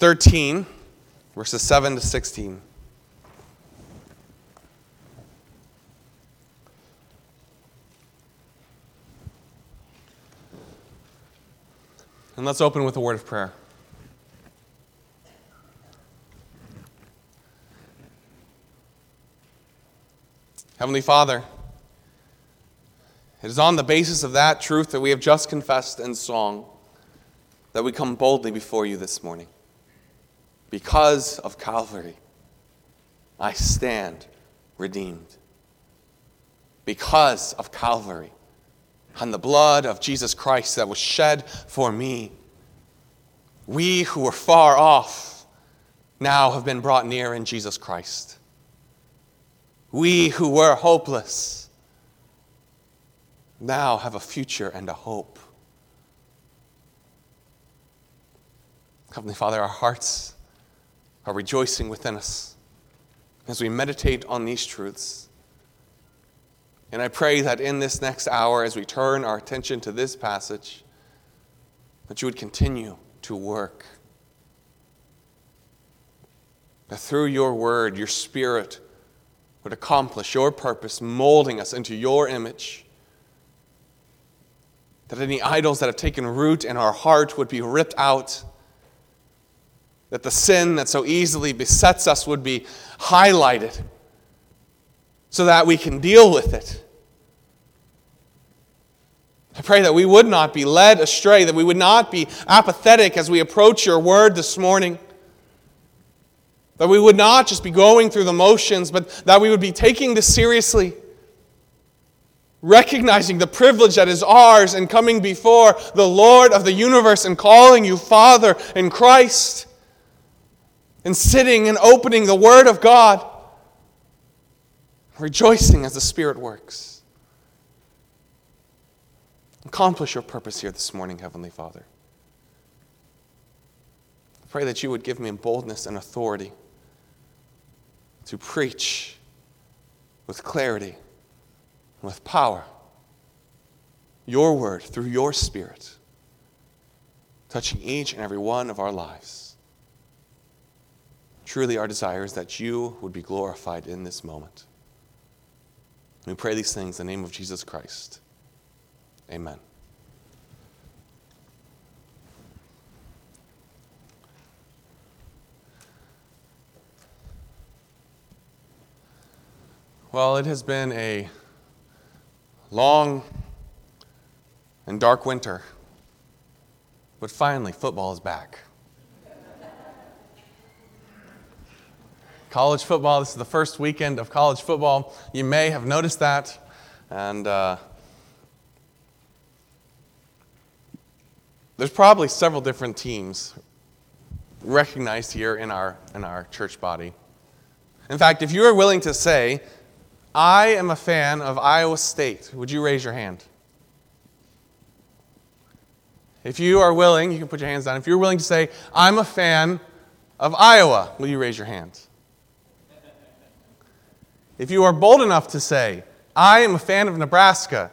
13, verses 7 to 16. And let's open with a word of prayer. Heavenly Father, it is on the basis of that truth that we have just confessed in song that we come boldly before you this morning. Because of Calvary, I stand redeemed. Because of Calvary and the blood of Jesus Christ that was shed for me, we who were far off now have been brought near in Jesus Christ. We who were hopeless now have a future and a hope. Heavenly Father, our hearts are rejoicing within us as we meditate on these truths. And I pray that in this next hour, as we turn our attention to this passage, that you would continue to work. That through your word, your spirit would accomplish your purpose, molding us into your image. That any idols that have taken root in our heart would be ripped out. That the sin that so easily besets us would be highlighted so that we can deal with it. I pray that we would not be led astray, that we would not be apathetic as we approach your word this morning. That we would not just be going through the motions, but that we would be taking this seriously. Recognizing the privilege that is ours and coming before the Lord of the universe and calling you Father in Christ. And sitting and opening the Word of God. Rejoicing as the Spirit works. Accomplish your purpose here this morning, Heavenly Father. I pray that you would give me boldness and authority to preach with clarity, and with power, your word through your spirit, touching each and every one of our lives. Truly, our desire is that you would be glorified in this moment. We pray these things in the name of Jesus Christ. Amen. Well, it has been a long and dark winter, but finally, football is back. College football, this is the first weekend of college football. You may have noticed that. And uh, there's probably several different teams recognized here in our, in our church body. In fact, if you are willing to say, I am a fan of Iowa State. Would you raise your hand? If you are willing, you can put your hands down. If you're willing to say, I'm a fan of Iowa, will you raise your hand? If you are bold enough to say, I am a fan of Nebraska,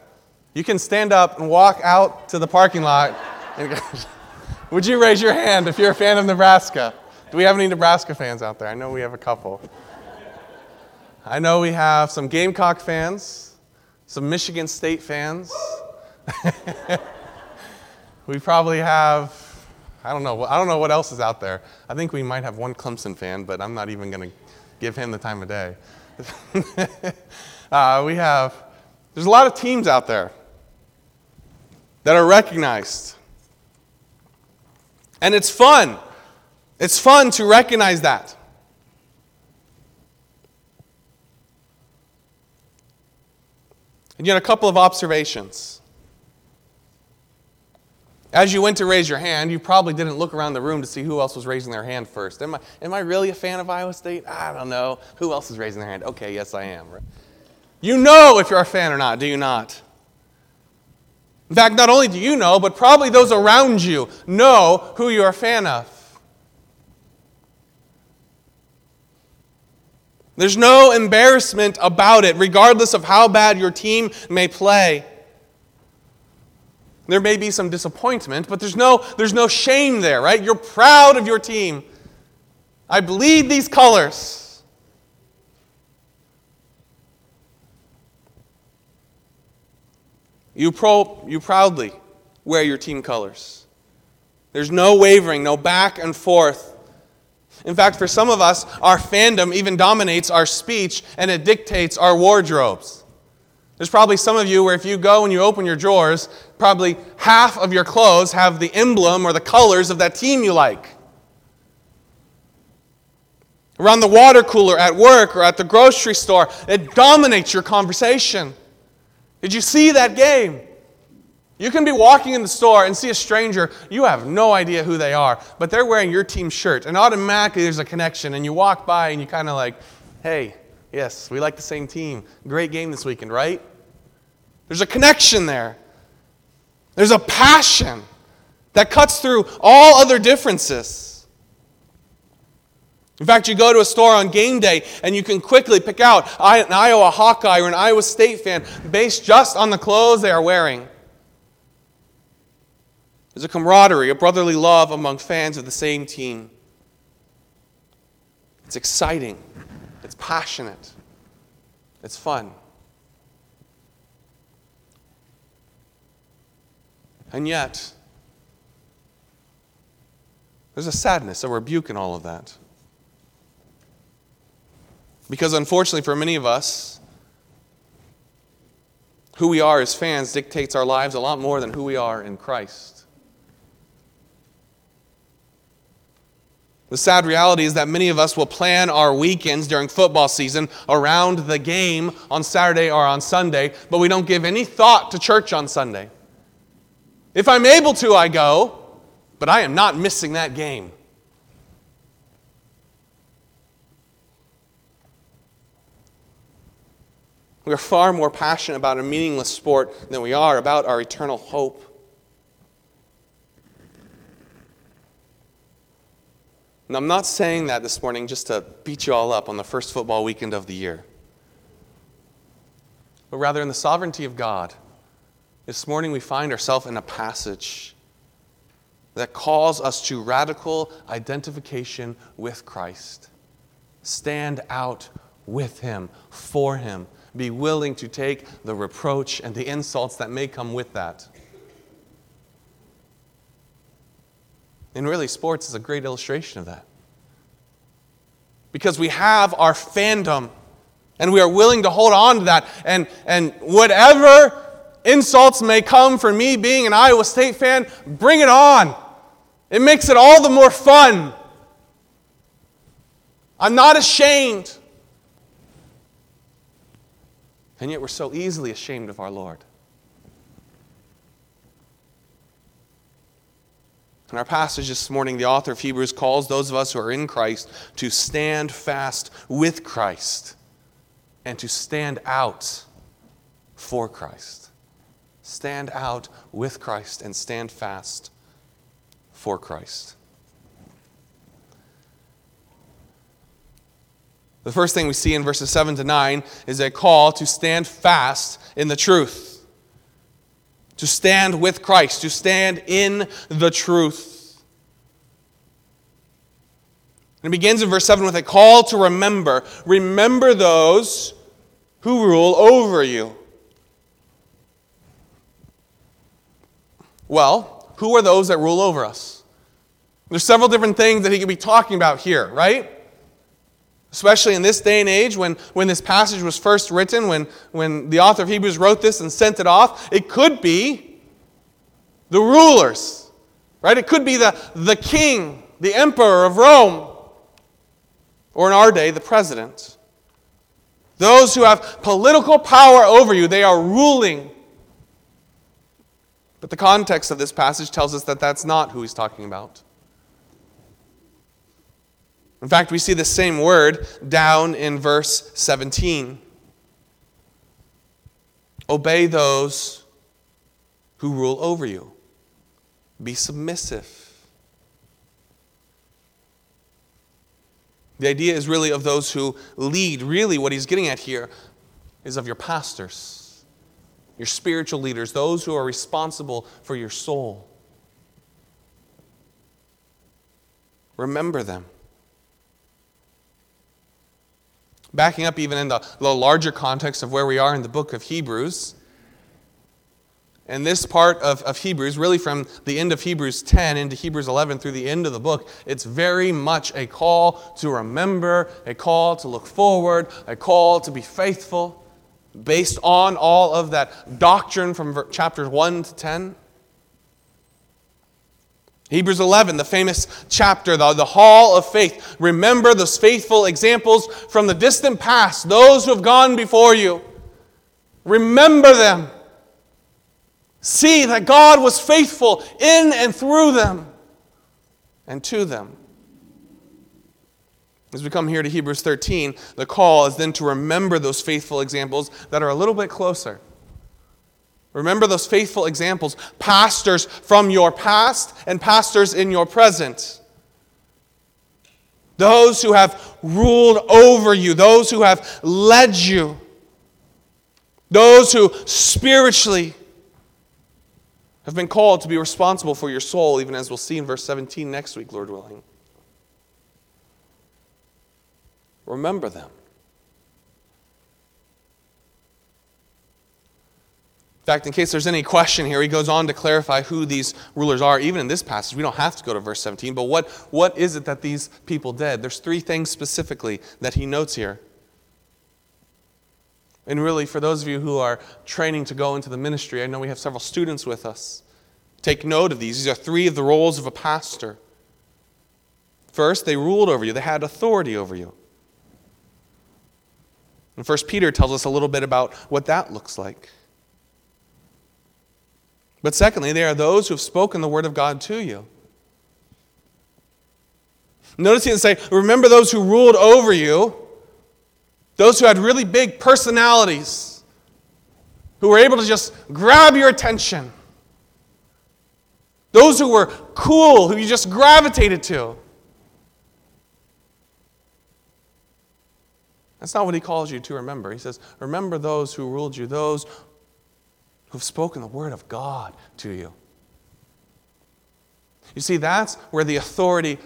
you can stand up and walk out to the parking lot. would you raise your hand if you're a fan of Nebraska? Do we have any Nebraska fans out there? I know we have a couple. I know we have some Gamecock fans, some Michigan State fans. we probably have, I don't know, I don't know what else is out there. I think we might have one Clemson fan, but I'm not even going to give him the time of day. uh, we have, there's a lot of teams out there that are recognized. And it's fun. It's fun to recognize that. And yet, a couple of observations. As you went to raise your hand, you probably didn't look around the room to see who else was raising their hand first. Am I, am I really a fan of Iowa State? I don't know. Who else is raising their hand? Okay, yes, I am. You know if you're a fan or not, do you not? In fact, not only do you know, but probably those around you know who you're a fan of. There's no embarrassment about it, regardless of how bad your team may play. There may be some disappointment, but there's no, there's no shame there, right? You're proud of your team. I bleed these colors. You, pro, you proudly wear your team colors. There's no wavering, no back and forth. In fact, for some of us, our fandom even dominates our speech and it dictates our wardrobes. There's probably some of you where if you go and you open your drawers, probably half of your clothes have the emblem or the colors of that team you like. Around the water cooler at work or at the grocery store, it dominates your conversation. Did you see that game? You can be walking in the store and see a stranger, you have no idea who they are, but they're wearing your team shirt, and automatically there's a connection, and you walk by and you kind of like, hey, yes, we like the same team. Great game this weekend, right? There's a connection there. There's a passion that cuts through all other differences. In fact, you go to a store on game day and you can quickly pick out an Iowa Hawkeye or an Iowa State fan based just on the clothes they are wearing. There's a camaraderie, a brotherly love among fans of the same team. It's exciting, it's passionate, it's fun. And yet, there's a sadness, a rebuke in all of that. Because unfortunately, for many of us, who we are as fans dictates our lives a lot more than who we are in Christ. The sad reality is that many of us will plan our weekends during football season around the game on Saturday or on Sunday, but we don't give any thought to church on Sunday. If I'm able to, I go, but I am not missing that game. We are far more passionate about a meaningless sport than we are about our eternal hope. And I'm not saying that this morning just to beat you all up on the first football weekend of the year, but rather in the sovereignty of God. This morning we find ourselves in a passage that calls us to radical identification with Christ. Stand out with Him, for Him. Be willing to take the reproach and the insults that may come with that. And really, sports is a great illustration of that. Because we have our fandom and we are willing to hold on to that. And, and whatever insults may come for me being an Iowa State fan, bring it on. It makes it all the more fun. I'm not ashamed. And yet we're so easily ashamed of our Lord. In our passage this morning, the author of Hebrews calls those of us who are in Christ to stand fast with Christ and to stand out for Christ. Stand out with Christ and stand fast for Christ. The first thing we see in verses 7 to 9 is a call to stand fast in the truth to stand with Christ, to stand in the truth. And it begins in verse 7 with a call to remember. Remember those who rule over you. Well, who are those that rule over us? There's several different things that he could be talking about here, right? Especially in this day and age when, when this passage was first written, when, when the author of Hebrews wrote this and sent it off, it could be the rulers, right? It could be the, the king, the emperor of Rome, or in our day, the president. Those who have political power over you, they are ruling. But the context of this passage tells us that that's not who he's talking about. In fact, we see the same word down in verse 17. Obey those who rule over you, be submissive. The idea is really of those who lead. Really, what he's getting at here is of your pastors, your spiritual leaders, those who are responsible for your soul. Remember them. Backing up even in the, the larger context of where we are in the book of Hebrews, and this part of, of Hebrews, really from the end of Hebrews 10 into Hebrews 11 through the end of the book, it's very much a call to remember, a call to look forward, a call to be faithful, based on all of that doctrine from chapters 1 to 10. Hebrews 11, the famous chapter, the, the hall of faith. Remember those faithful examples from the distant past, those who have gone before you. Remember them. See that God was faithful in and through them and to them. As we come here to Hebrews 13, the call is then to remember those faithful examples that are a little bit closer. Remember those faithful examples, pastors from your past and pastors in your present. Those who have ruled over you, those who have led you, those who spiritually have been called to be responsible for your soul, even as we'll see in verse 17 next week, Lord willing. Remember them. In fact, in case there's any question here, he goes on to clarify who these rulers are. Even in this passage, we don't have to go to verse 17, but what, what is it that these people did? There's three things specifically that he notes here. And really, for those of you who are training to go into the ministry, I know we have several students with us. Take note of these. These are three of the roles of a pastor. First, they ruled over you, they had authority over you. And First Peter tells us a little bit about what that looks like. But secondly, they are those who have spoken the word of God to you. Notice he doesn't say, Remember those who ruled over you. Those who had really big personalities, who were able to just grab your attention. Those who were cool, who you just gravitated to. That's not what he calls you to remember. He says, Remember those who ruled you, those who've spoken the word of God to you. You see, that's where the authority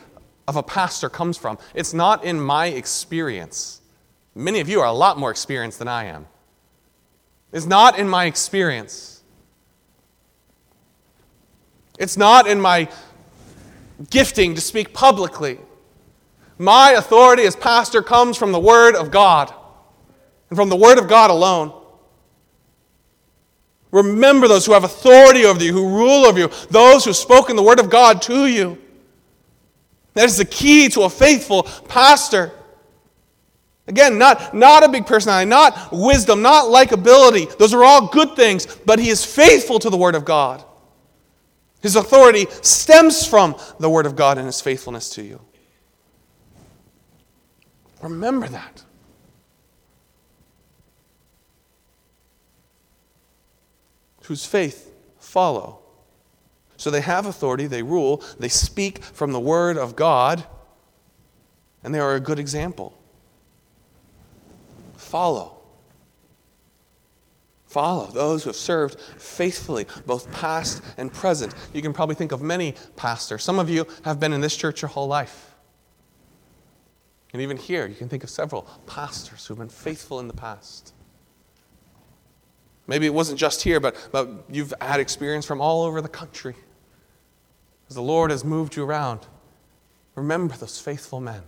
of a pastor comes from. It's not in my experience. Many of you are a lot more experienced than I am. It's not in my experience. It's not in my gifting to speak publicly. My authority as pastor comes from the Word of God and from the Word of God alone. Remember those who have authority over you, who rule over you, those who have spoken the Word of God to you. That is the key to a faithful pastor. Again, not, not a big personality, not wisdom, not likability. Those are all good things, but he is faithful to the Word of God. His authority stems from the Word of God and his faithfulness to you. Remember that. Whose faith follow. So they have authority, they rule, they speak from the Word of God, and they are a good example follow. Follow those who have served faithfully, both past and present. You can probably think of many pastors. Some of you have been in this church your whole life. And even here, you can think of several pastors who've been faithful in the past. Maybe it wasn't just here, but, but you've had experience from all over the country. As the Lord has moved you around, remember those faithful men.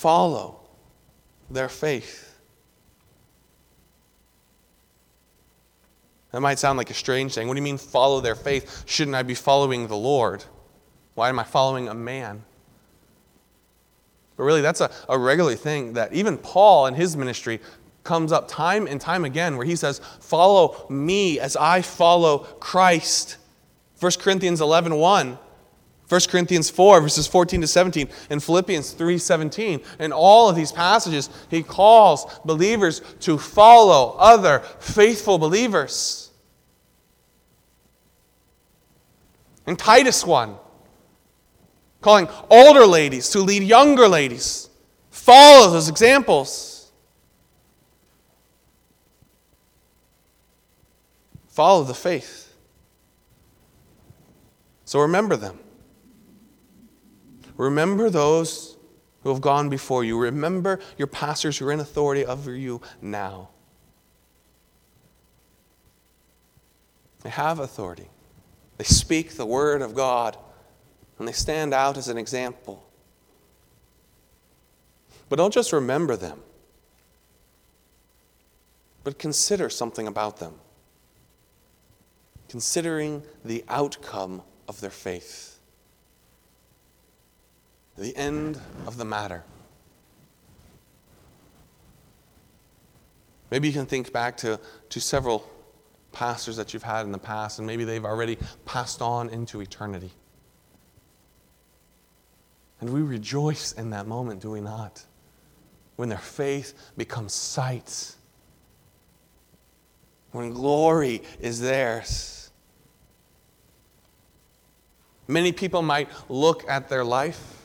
follow their faith. That might sound like a strange thing. What do you mean, follow their faith? Shouldn't I be following the Lord? Why am I following a man? But really, that's a, a regular thing that even Paul in his ministry comes up time and time again where he says, Follow me as I follow Christ. 1 Corinthians 11 1. 1 Corinthians 4, verses 14 to 17, and Philippians 3 17. In all of these passages, he calls believers to follow other faithful believers. In Titus 1, calling older ladies to lead younger ladies. Follow those examples. Follow the faith. So remember them. Remember those who have gone before you. Remember your pastors who are in authority over you now. They have authority. They speak the word of God, and they stand out as an example. But don't just remember them, but consider something about them. Considering the outcome of their faith, the end of the matter. Maybe you can think back to, to several pastors that you've had in the past, and maybe they've already passed on into eternity. And we rejoice in that moment, do we not? When their faith becomes sight, when glory is theirs. Many people might look at their life.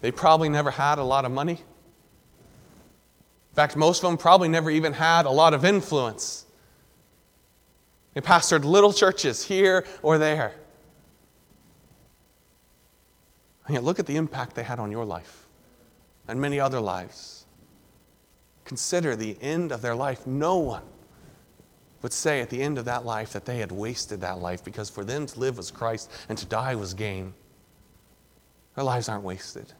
They probably never had a lot of money. In fact, most of them probably never even had a lot of influence. They pastored little churches here or there. And yet, look at the impact they had on your life and many other lives. Consider the end of their life. No one would say at the end of that life that they had wasted that life because for them to live was Christ and to die was gain. Their lives aren't wasted,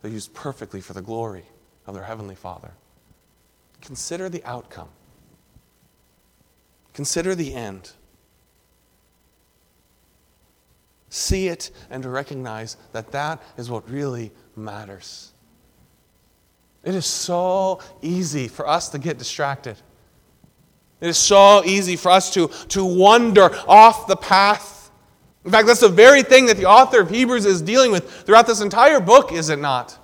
they're used perfectly for the glory of their Heavenly Father. Consider the outcome. Consider the end. See it and to recognize that that is what really matters. It is so easy for us to get distracted. It is so easy for us to, to wander off the path. In fact, that's the very thing that the author of Hebrews is dealing with throughout this entire book, is it not?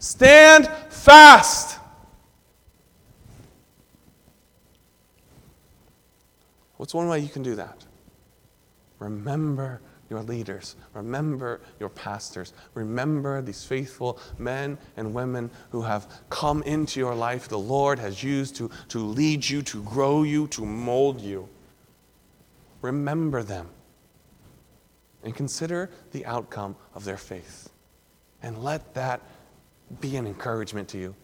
Stand fast. What's one way you can do that? Remember your leaders. Remember your pastors. Remember these faithful men and women who have come into your life, the Lord has used to, to lead you, to grow you, to mold you. Remember them and consider the outcome of their faith. And let that be an encouragement to you.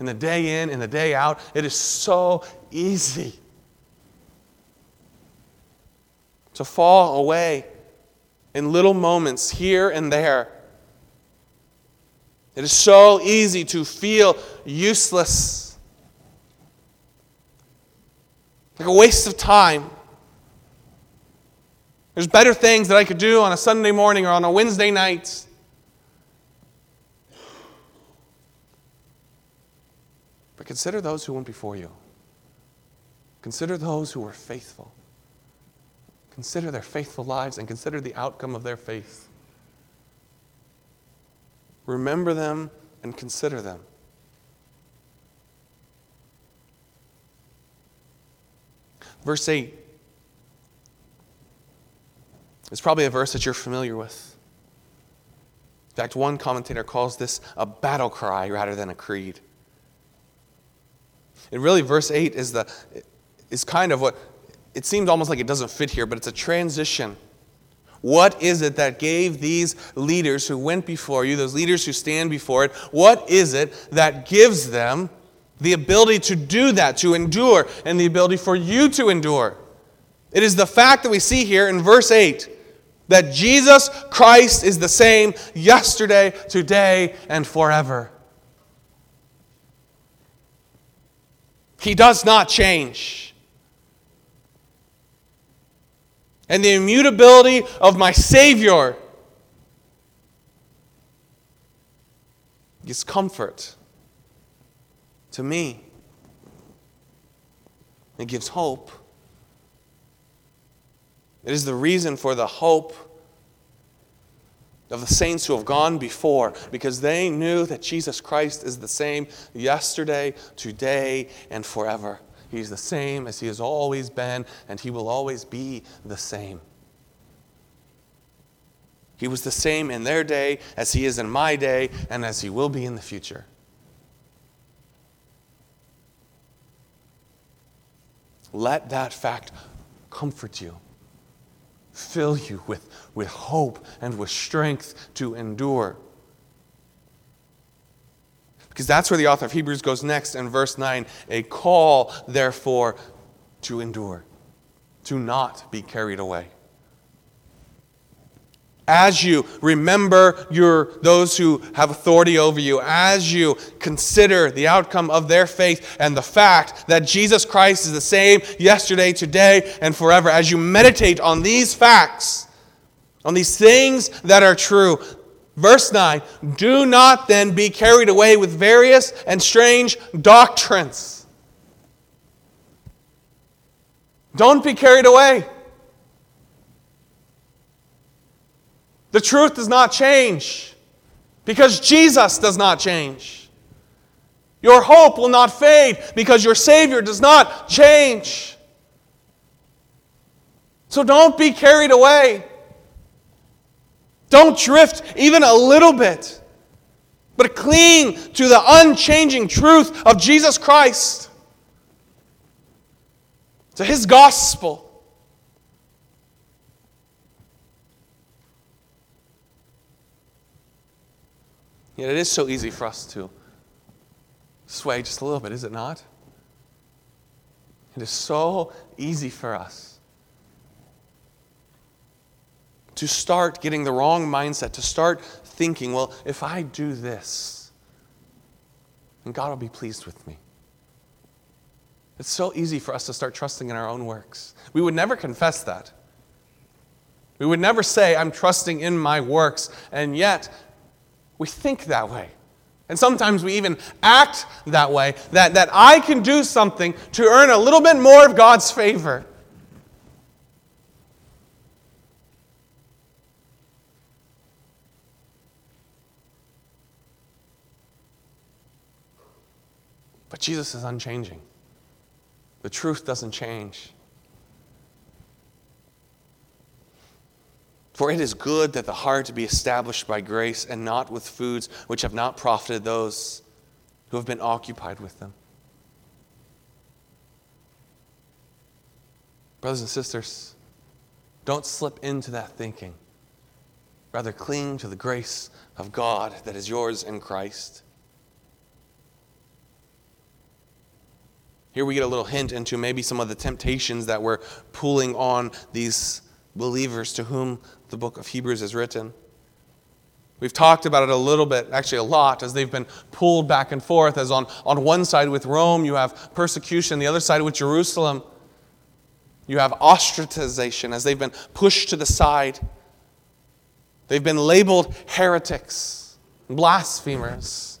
In the day in and the day out, it is so easy to fall away in little moments here and there. It is so easy to feel useless, like a waste of time. There's better things that I could do on a Sunday morning or on a Wednesday night. But consider those who went before you. Consider those who were faithful. Consider their faithful lives and consider the outcome of their faith. Remember them and consider them. Verse 8 is probably a verse that you're familiar with. In fact, one commentator calls this a battle cry rather than a creed. And really, verse 8 is, the, is kind of what it seems almost like it doesn't fit here, but it's a transition. What is it that gave these leaders who went before you, those leaders who stand before it, what is it that gives them the ability to do that, to endure, and the ability for you to endure? It is the fact that we see here in verse 8 that Jesus Christ is the same yesterday, today, and forever. He does not change. And the immutability of my Savior gives comfort to me. It gives hope. It is the reason for the hope of the saints who have gone before because they knew that Jesus Christ is the same yesterday, today, and forever. He's the same as He has always been, and He will always be the same. He was the same in their day as He is in my day, and as He will be in the future. Let that fact comfort you. fill you with, with hope and with strength to endure. Because that's where the author of Hebrews goes next in verse 9 a call, therefore, to endure, to not be carried away. As you remember your, those who have authority over you, as you consider the outcome of their faith and the fact that Jesus Christ is the same yesterday, today, and forever, as you meditate on these facts, on these things that are true, verse 9, do not then be carried away with various and strange doctrines. Don't be carried away. The truth does not change because Jesus does not change. Your hope will not fade because your Savior does not change. So don't be carried away. Don't drift even a little bit, but cling to the unchanging truth of Jesus Christ, to His gospel. Yet it is so easy for us to sway just a little bit, is it not? It is so easy for us to start getting the wrong mindset, to start thinking, well, if I do this, then God will be pleased with me. It's so easy for us to start trusting in our own works. We would never confess that. We would never say, I'm trusting in my works, and yet we think that way. And sometimes we even act that way that, that I can do something to earn a little bit more of God's favor. But Jesus is unchanging. The truth doesn't change. For it is good that the heart be established by grace and not with foods which have not profited those who have been occupied with them. Brothers and sisters, don't slip into that thinking. Rather, cling to the grace of God that is yours in Christ. Here we get a little hint into maybe some of the temptations that we're pulling on these believers to whom the book of Hebrews is written. We've talked about it a little bit, actually a lot, as they've been pulled back and forth. As on, on one side with Rome, you have persecution, the other side with Jerusalem, you have ostracization as they've been pushed to the side. They've been labeled heretics, blasphemers.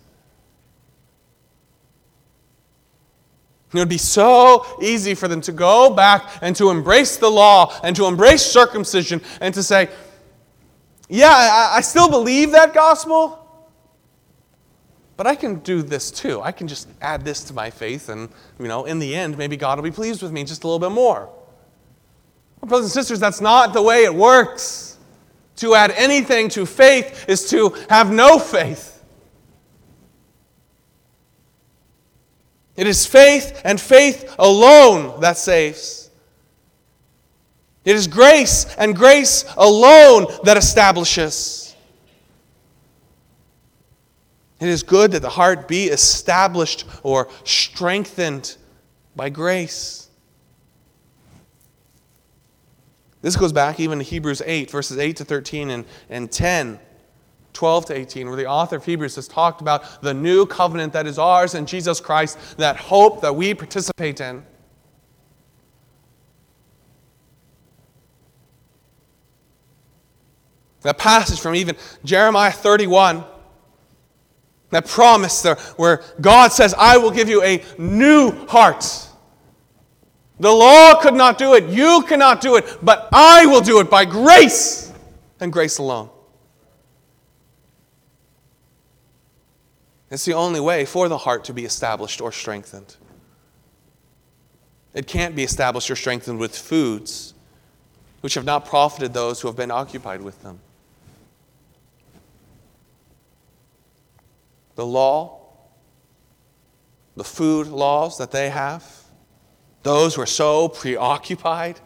It would be so easy for them to go back and to embrace the law and to embrace circumcision and to say, Yeah, I, I still believe that gospel, but I can do this too. I can just add this to my faith, and, you know, in the end, maybe God will be pleased with me just a little bit more. Well, brothers and sisters, that's not the way it works. To add anything to faith is to have no faith. It is faith and faith alone that saves. It is grace and grace alone that establishes. It is good that the heart be established or strengthened by grace. This goes back even to Hebrews 8, verses 8 to 13 and, and 10. 12 to 18, where the author of Hebrews has talked about the new covenant that is ours in Jesus Christ, that hope that we participate in. That passage from even Jeremiah 31, that promise there, where God says, I will give you a new heart. The law could not do it, you cannot do it, but I will do it by grace and grace alone. It's the only way for the heart to be established or strengthened. It can't be established or strengthened with foods which have not profited those who have been occupied with them. The law, the food laws that they have, those who are so preoccupied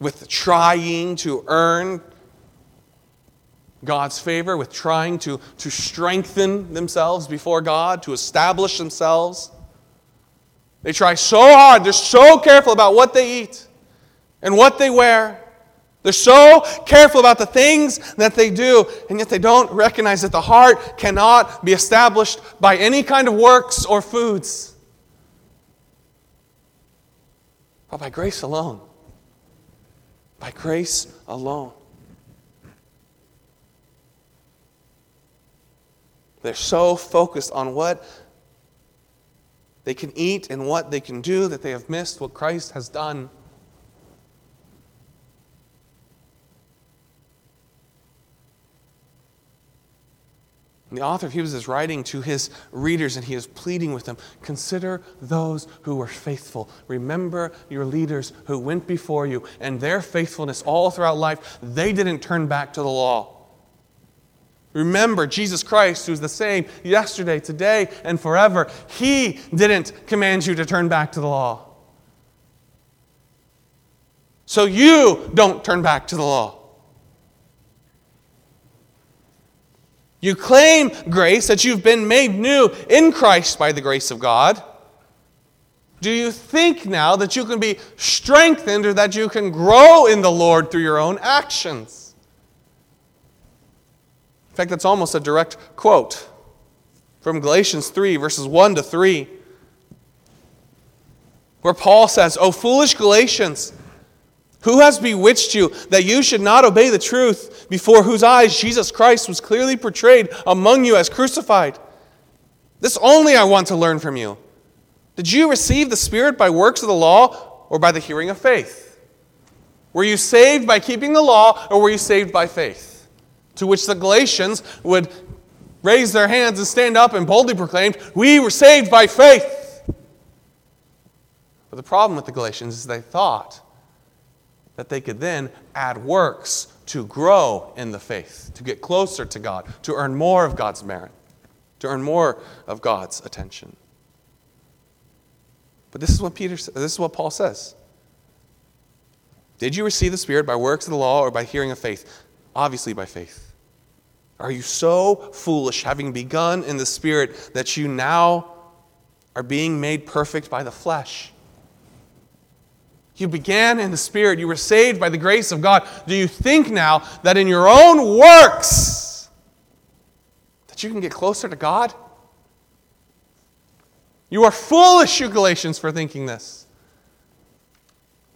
with trying to earn God's favor, with trying to, to strengthen themselves before God, to establish themselves. They try so hard, they're so careful about what they eat and what they wear. They're so careful about the things that they do, and yet they don't recognize that the heart cannot be established by any kind of works or foods, but by grace alone. By grace alone. They're so focused on what they can eat and what they can do that they have missed what Christ has done. And the author of Hebrews is writing to his readers and he is pleading with them consider those who were faithful. Remember your leaders who went before you and their faithfulness all throughout life. They didn't turn back to the law. Remember Jesus Christ, who's the same yesterday, today, and forever. He didn't command you to turn back to the law. So you don't turn back to the law. You claim grace, that you've been made new in Christ by the grace of God. Do you think now that you can be strengthened or that you can grow in the Lord through your own actions? In fact, that's almost a direct quote from Galatians 3, verses 1 to 3, where Paul says, O foolish Galatians, who has bewitched you that you should not obey the truth, before whose eyes Jesus Christ was clearly portrayed among you as crucified? This only I want to learn from you. Did you receive the Spirit by works of the law or by the hearing of faith? Were you saved by keeping the law or were you saved by faith? To which the Galatians would raise their hands and stand up and boldly proclaim, We were saved by faith. But the problem with the Galatians is they thought that they could then add works to grow in the faith, to get closer to God, to earn more of God's merit, to earn more of God's attention. But this is what Peter this is what Paul says. Did you receive the Spirit by works of the law or by hearing of faith? Obviously by faith. Are you so foolish, having begun in the Spirit, that you now are being made perfect by the flesh? You began in the Spirit. You were saved by the grace of God. Do you think now that in your own works that you can get closer to God? You are foolish, you Galatians, for thinking this.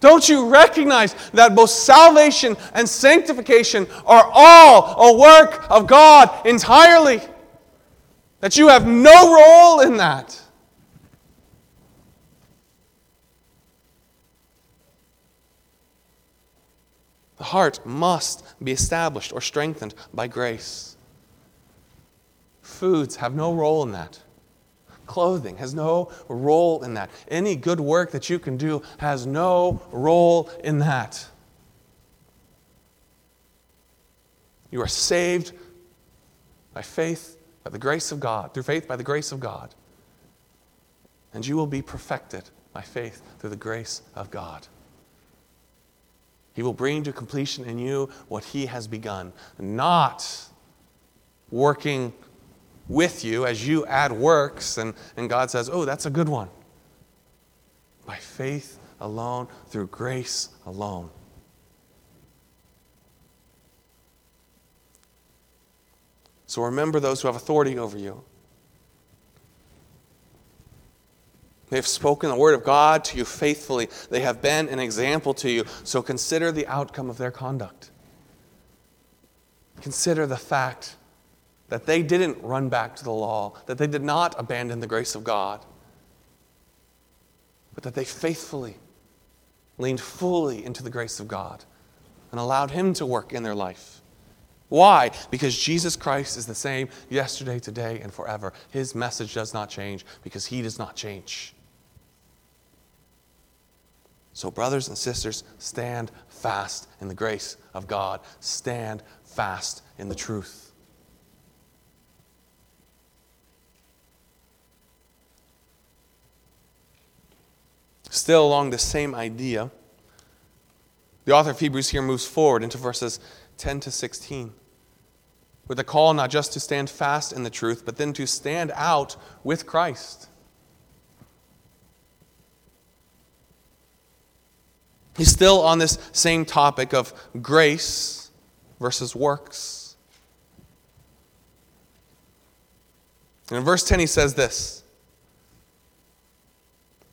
Don't you recognize that both salvation and sanctification are all a work of God entirely? That you have no role in that. The heart must be established or strengthened by grace. Foods have no role in that. Clothing has no role in that. Any good work that you can do has no role in that. You are saved by faith, by the grace of God, through faith by the grace of God. And you will be perfected by faith through the grace of God. He will bring to completion in you what He has begun, not working with you as you add works, and, and God says, Oh, that's a good one. By faith alone, through grace alone. So remember those who have authority over you. They have spoken the word of God to you faithfully. They have been an example to you. So consider the outcome of their conduct. Consider the fact that they didn't run back to the law, that they did not abandon the grace of God, but that they faithfully leaned fully into the grace of God and allowed Him to work in their life. Why? Because Jesus Christ is the same yesterday, today, and forever. His message does not change because He does not change. So, brothers and sisters, stand fast in the grace of God. Stand fast in the truth. Still along the same idea, The author of Hebrews here moves forward into verses 10 to 16 with a call not just to stand fast in the truth, but then to stand out with Christ. He's still on this same topic of grace versus works. And in verse 10, he says this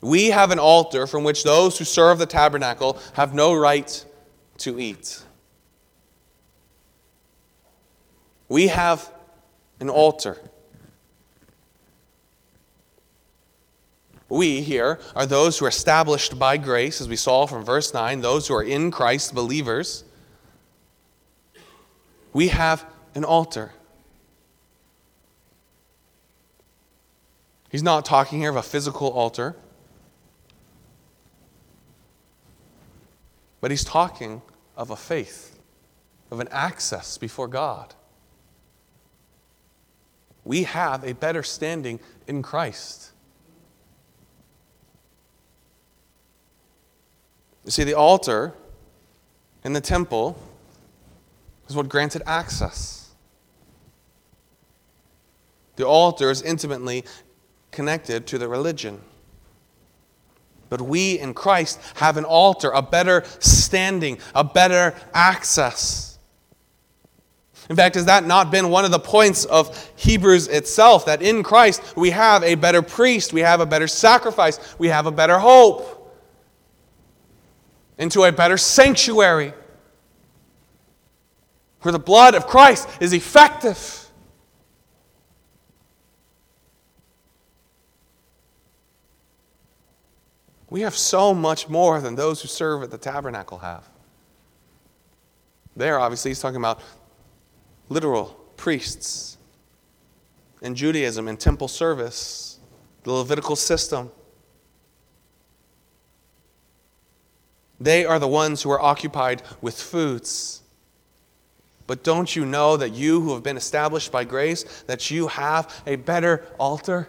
We have an altar from which those who serve the tabernacle have no right to eat. We have an altar. We here are those who are established by grace, as we saw from verse 9, those who are in Christ, believers. We have an altar. He's not talking here of a physical altar, but he's talking of a faith, of an access before God. We have a better standing in Christ. You see, the altar in the temple is what granted access. The altar is intimately connected to the religion. But we in Christ have an altar, a better standing, a better access. In fact, has that not been one of the points of Hebrews itself? That in Christ we have a better priest, we have a better sacrifice, we have a better hope into a better sanctuary where the blood of Christ is effective. We have so much more than those who serve at the tabernacle have. There, obviously, he's talking about literal priests in Judaism in temple service, the Levitical system. They are the ones who are occupied with foods. But don't you know that you who have been established by grace, that you have a better altar?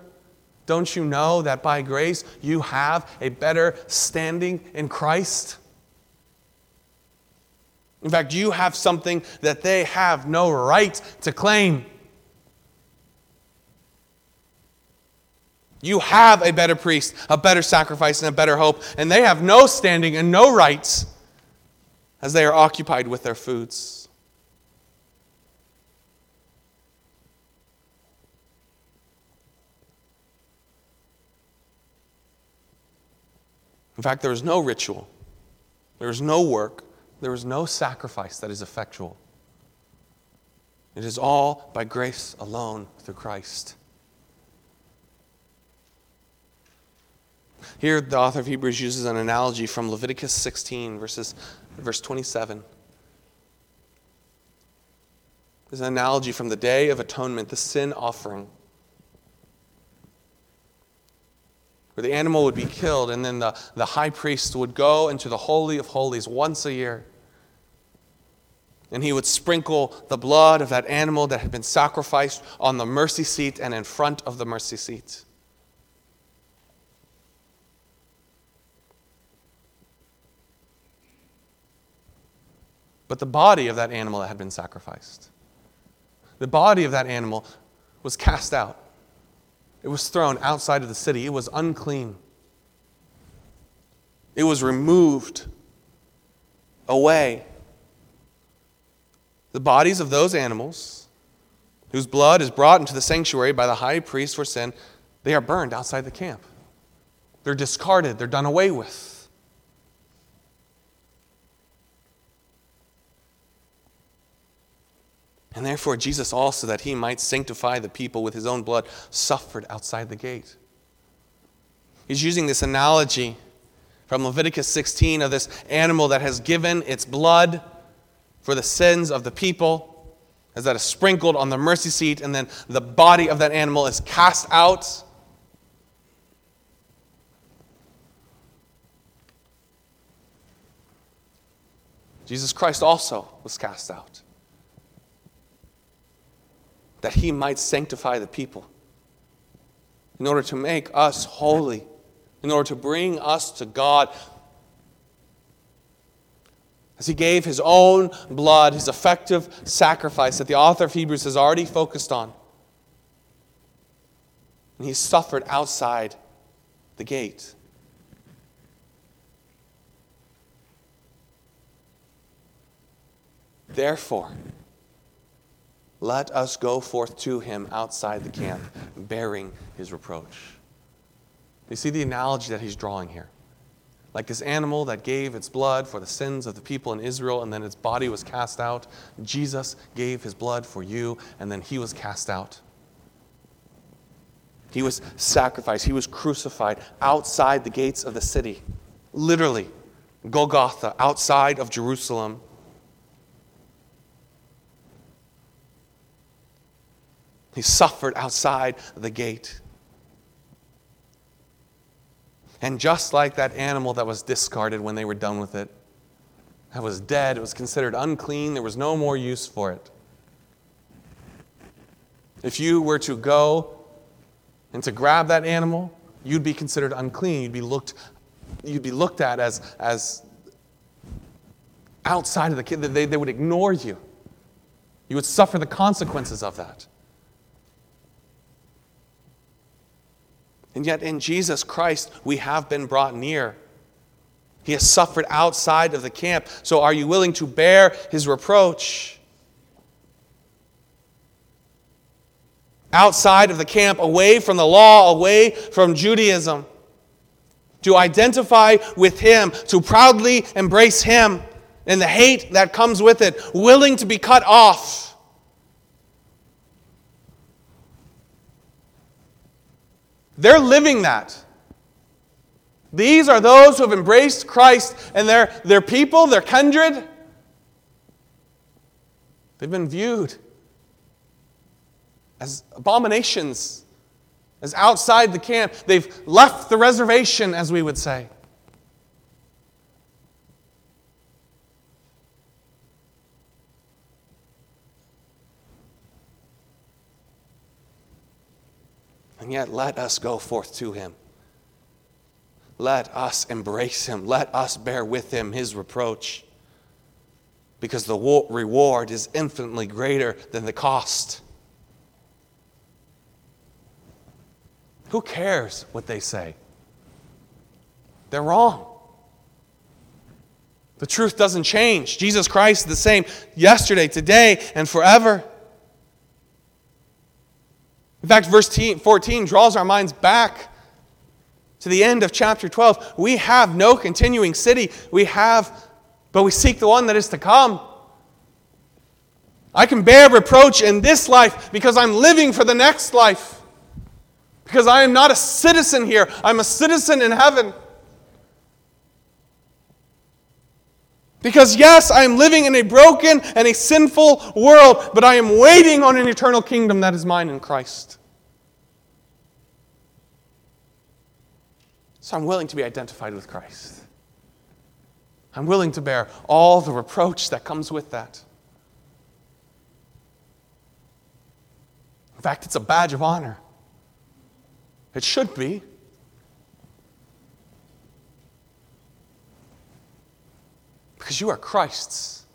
Don't you know that by grace you have a better standing in Christ? In fact, you have something that they have no right to claim. You have a better priest, a better sacrifice, and a better hope, and they have no standing and no rights as they are occupied with their foods. In fact, there is no ritual, there is no work, there is no sacrifice that is effectual. It is all by grace alone through Christ. Here, the author of Hebrews uses an analogy from Leviticus 16, verses, verse 27. There's an analogy from the Day of Atonement, the sin offering, where the animal would be killed, and then the, the high priest would go into the Holy of Holies once a year. And he would sprinkle the blood of that animal that had been sacrificed on the mercy seat and in front of the mercy seat. but the body of that animal that had been sacrificed. The body of that animal was cast out. It was thrown outside of the city. It was unclean. It was removed away. The bodies of those animals, whose blood is brought into the sanctuary by the high priest for sin, they are burned outside the camp. They're discarded, they're done away with. And therefore, Jesus also, that he might sanctify the people with his own blood, suffered outside the gate. He's using this analogy from Leviticus 16 of this animal that has given its blood for the sins of the people, as that is sprinkled on the mercy seat, and then the body of that animal is cast out. Jesus Christ also was cast out that he might sanctify the people, in order to make us holy, in order to bring us to God. as he gave his own blood, his effective sacrifice that the author of Hebrews has already focused on. And he suffered outside the gate. Therefore, let us go forth to him outside the camp, bearing his reproach. You see the analogy that he's drawing here? Like this animal that gave its blood for the sins of the people in Israel, and then its body was cast out. Jesus gave his blood for you, and then he was cast out. He was sacrificed, he was crucified outside the gates of the city. Literally, Golgotha, outside of Jerusalem. He suffered outside the gate. And just like that animal that was discarded when they were done with it, that was dead, it was considered unclean, there was no more use for it. If you were to go and to grab that animal, you'd be considered unclean. You'd be looked, you'd be looked at as, as outside of the kid. They, they would ignore you. You would suffer the consequences of that. And yet, in Jesus Christ, we have been brought near. He has suffered outside of the camp. So, are you willing to bear his reproach? Outside of the camp, away from the law, away from Judaism. To identify with him, to proudly embrace him and the hate that comes with it, willing to be cut off. They're living that. These are those who have embraced Christ and their, their people, their kindred. They've been viewed as abominations, as outside the camp. They've left the reservation, as we would say. And yet, let us go forth to him. Let us embrace him. Let us bear with him his reproach. Because the reward is infinitely greater than the cost. Who cares what they say? They're wrong. The truth doesn't change. Jesus Christ is the same yesterday, today, and forever. In fact, verse 14 draws our minds back to the end of chapter 12. We have no continuing city. We have, but we seek the one that is to come. I can bear reproach in this life because I'm living for the next life. Because I am not a citizen here, I'm a citizen in heaven. Because, yes, I am living in a broken and a sinful world, but I am waiting on an eternal kingdom that is mine in Christ. So I'm willing to be identified with Christ. I'm willing to bear all the reproach that comes with that. In fact, it's a badge of honor. It should be. Because you are Christ's.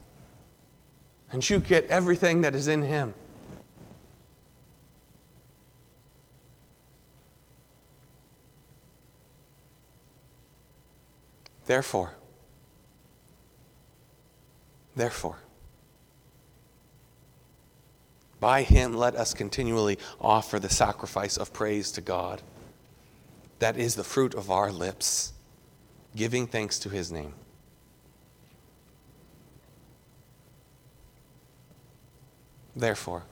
And you get everything that is in Him. Therefore, therefore, by him let us continually offer the sacrifice of praise to God. That is the fruit of our lips, giving thanks to his name. Therefore,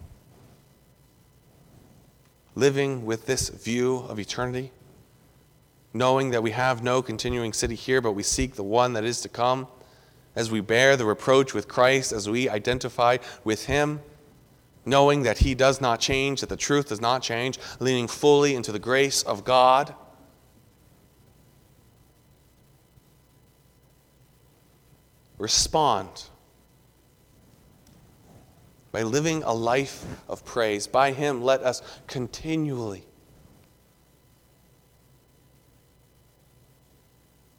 living with this view of eternity, knowing that we have no continuing city here, but we seek the one that is to come, as we bear the reproach with Christ, as we identify with him, knowing that he does not change, that the truth does not change, leaning fully into the grace of God. Respond by living a life of praise. By Him, let us continually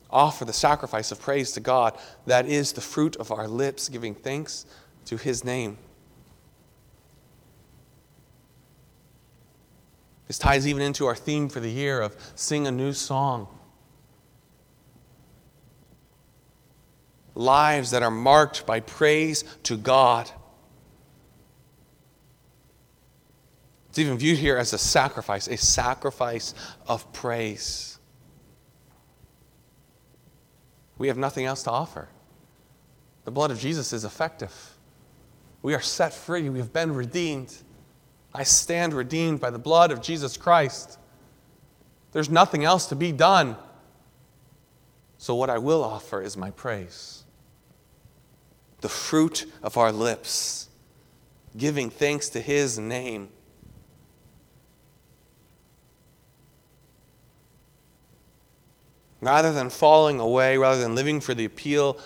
offer the sacrifice of praise to God. That is the fruit of our lips, giving thanks to his name. This ties even into our theme for the year of sing a new song. Lives that are marked by praise to God. It's even viewed here as a sacrifice, a sacrifice of praise. We have nothing else to offer. The blood of Jesus is effective. We are set free. We have been redeemed. I stand redeemed by the blood of Jesus Christ. There's nothing else to be done. So, what I will offer is my praise. The fruit of our lips, giving thanks to His name. Rather than falling away, rather than living for the appeal,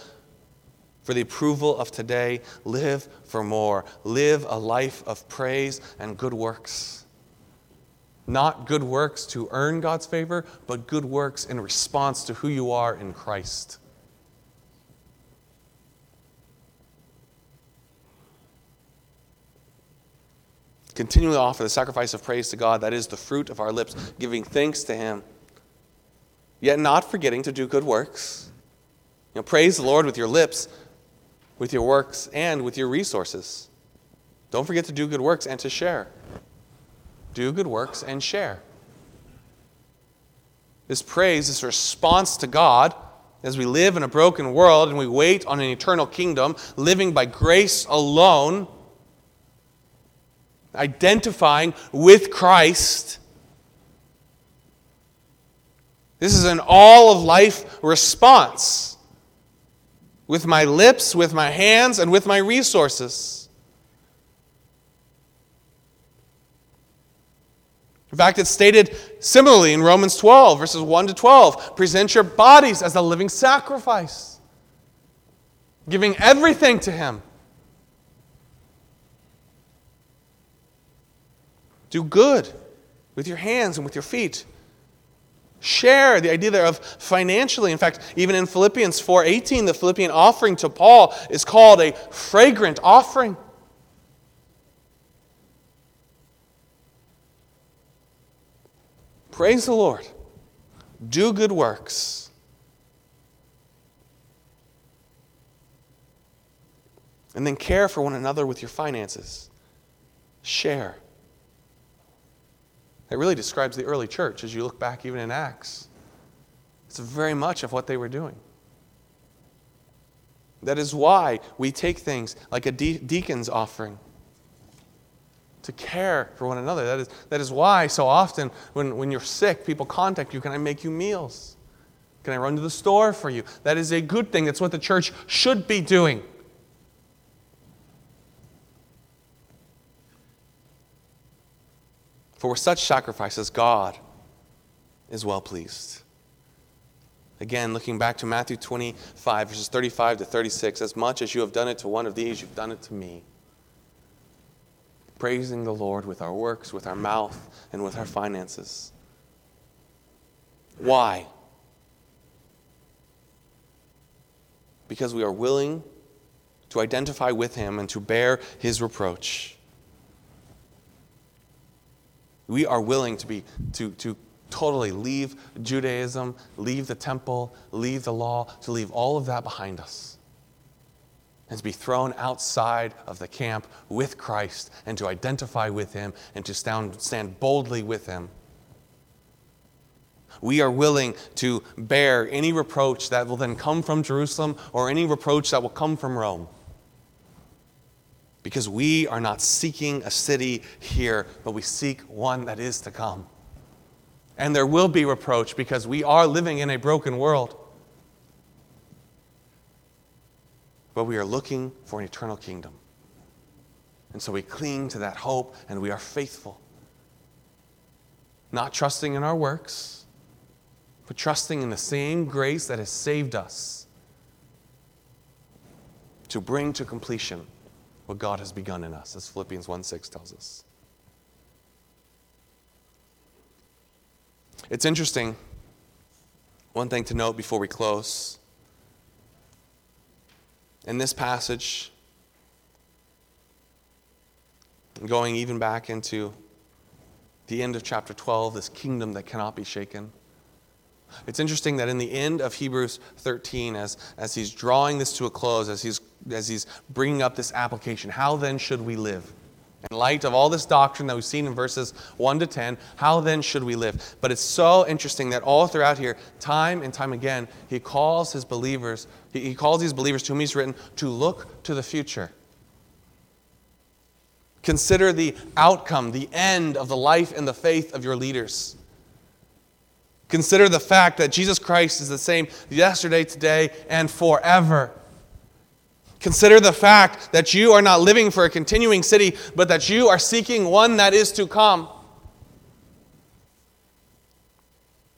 for the approval of today, live for more. Live a life of praise and good works. Not good works to earn God's favor, but good works in response to who you are in Christ. Continually offer the sacrifice of praise to God, that is the fruit of our lips, giving thanks to Him yet not forgetting to do good works. You know, praise the Lord with your lips, with your works, and with your resources. Don't forget to do good works and to share. Do good works and share. This praise, this response to God, as we live in a broken world and we wait on an eternal kingdom, living by grace alone, identifying with Christ this is an all of life response with my lips, with my hands, and with my resources. In fact, it's stated similarly in Romans 12, verses 1 to 12. Present your bodies as a living sacrifice, giving everything to Him. Do good with your hands and with your feet. Share the idea there of financially. In fact, even in Philippians 4:18, the Philippian offering to Paul is called a fragrant offering. Praise the Lord. Do good works. And then care for one another with your finances. Share. It really describes the early church as you look back even in Acts. It's very much of what they were doing. That is why we take things like a de- deacon's offering to care for one another. That is, that is why so often when, when you're sick, people contact you Can I make you meals? Can I run to the store for you? That is a good thing. That's what the church should be doing. For with such sacrifices, God is well pleased. Again, looking back to Matthew 25, verses 35 to 36, as much as you have done it to one of these, you've done it to me. Praising the Lord with our works, with our mouth, and with our finances. Why? Because we are willing to identify with Him and to bear His reproach we are willing to be to, to totally leave Judaism, leave the temple, leave the law, to leave all of that behind us. And to be thrown outside of the camp with Christ and to identify with him and to stand, stand boldly with him. We are willing to bear any reproach that will then come from Jerusalem or any reproach that will come from Rome because we are not seeking a city here, but we seek one that is to come. And there will be reproach because we are living in a broken world. But we are looking for an eternal kingdom. And so we cling to that hope and we are faithful. Not trusting in our works, but trusting in the same grace that has saved us to bring to completion what God has begun in us, as Philippians 1 6 tells us. It's interesting One thing to note before we close in this passage, going even back into the end of chapter 12, this kingdom that cannot be shaken. It's interesting that in the end of Hebrews 13, as, as he's drawing this to a close, as he's, as he's bringing up this application, how then should we live? In light of all this doctrine that we've seen in verses 1 to 10, how then should we live? But it's so interesting that all throughout here, time and time again, he calls his believers, he, calls these believers to whom he's written to look to the future. Consider the outcome, the end of the life and the faith of your leaders. Consider the fact that Jesus Christ is the same yesterday, today, and forever. Consider the fact that you are not living for a continuing city, but that you are seeking one that is to come.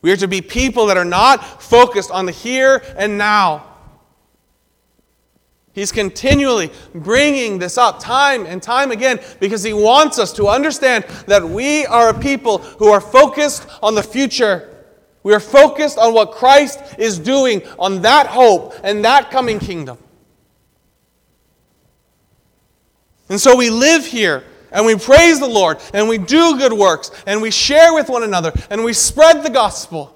We are to be people that are not focused on the here and now. He's continually bringing this up time and time again because he wants us to understand that we are a people who are focused on the future. We are focused on what Christ is doing, on that hope and that coming kingdom. And so we live here and we praise the Lord and we do good works and we share with one another and we spread the gospel.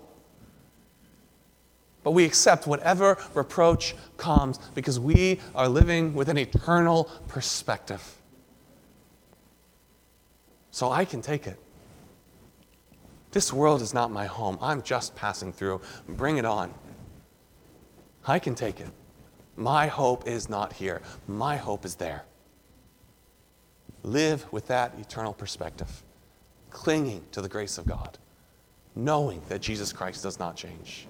But we accept whatever reproach comes because we are living with an eternal perspective. So I can take it. This world is not my home. I'm just passing through. Bring it on. I can take it. My hope is not here, my hope is there. Live with that eternal perspective, clinging to the grace of God, knowing that Jesus Christ does not change,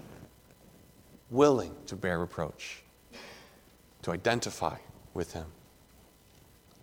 willing to bear reproach, to identify with Him.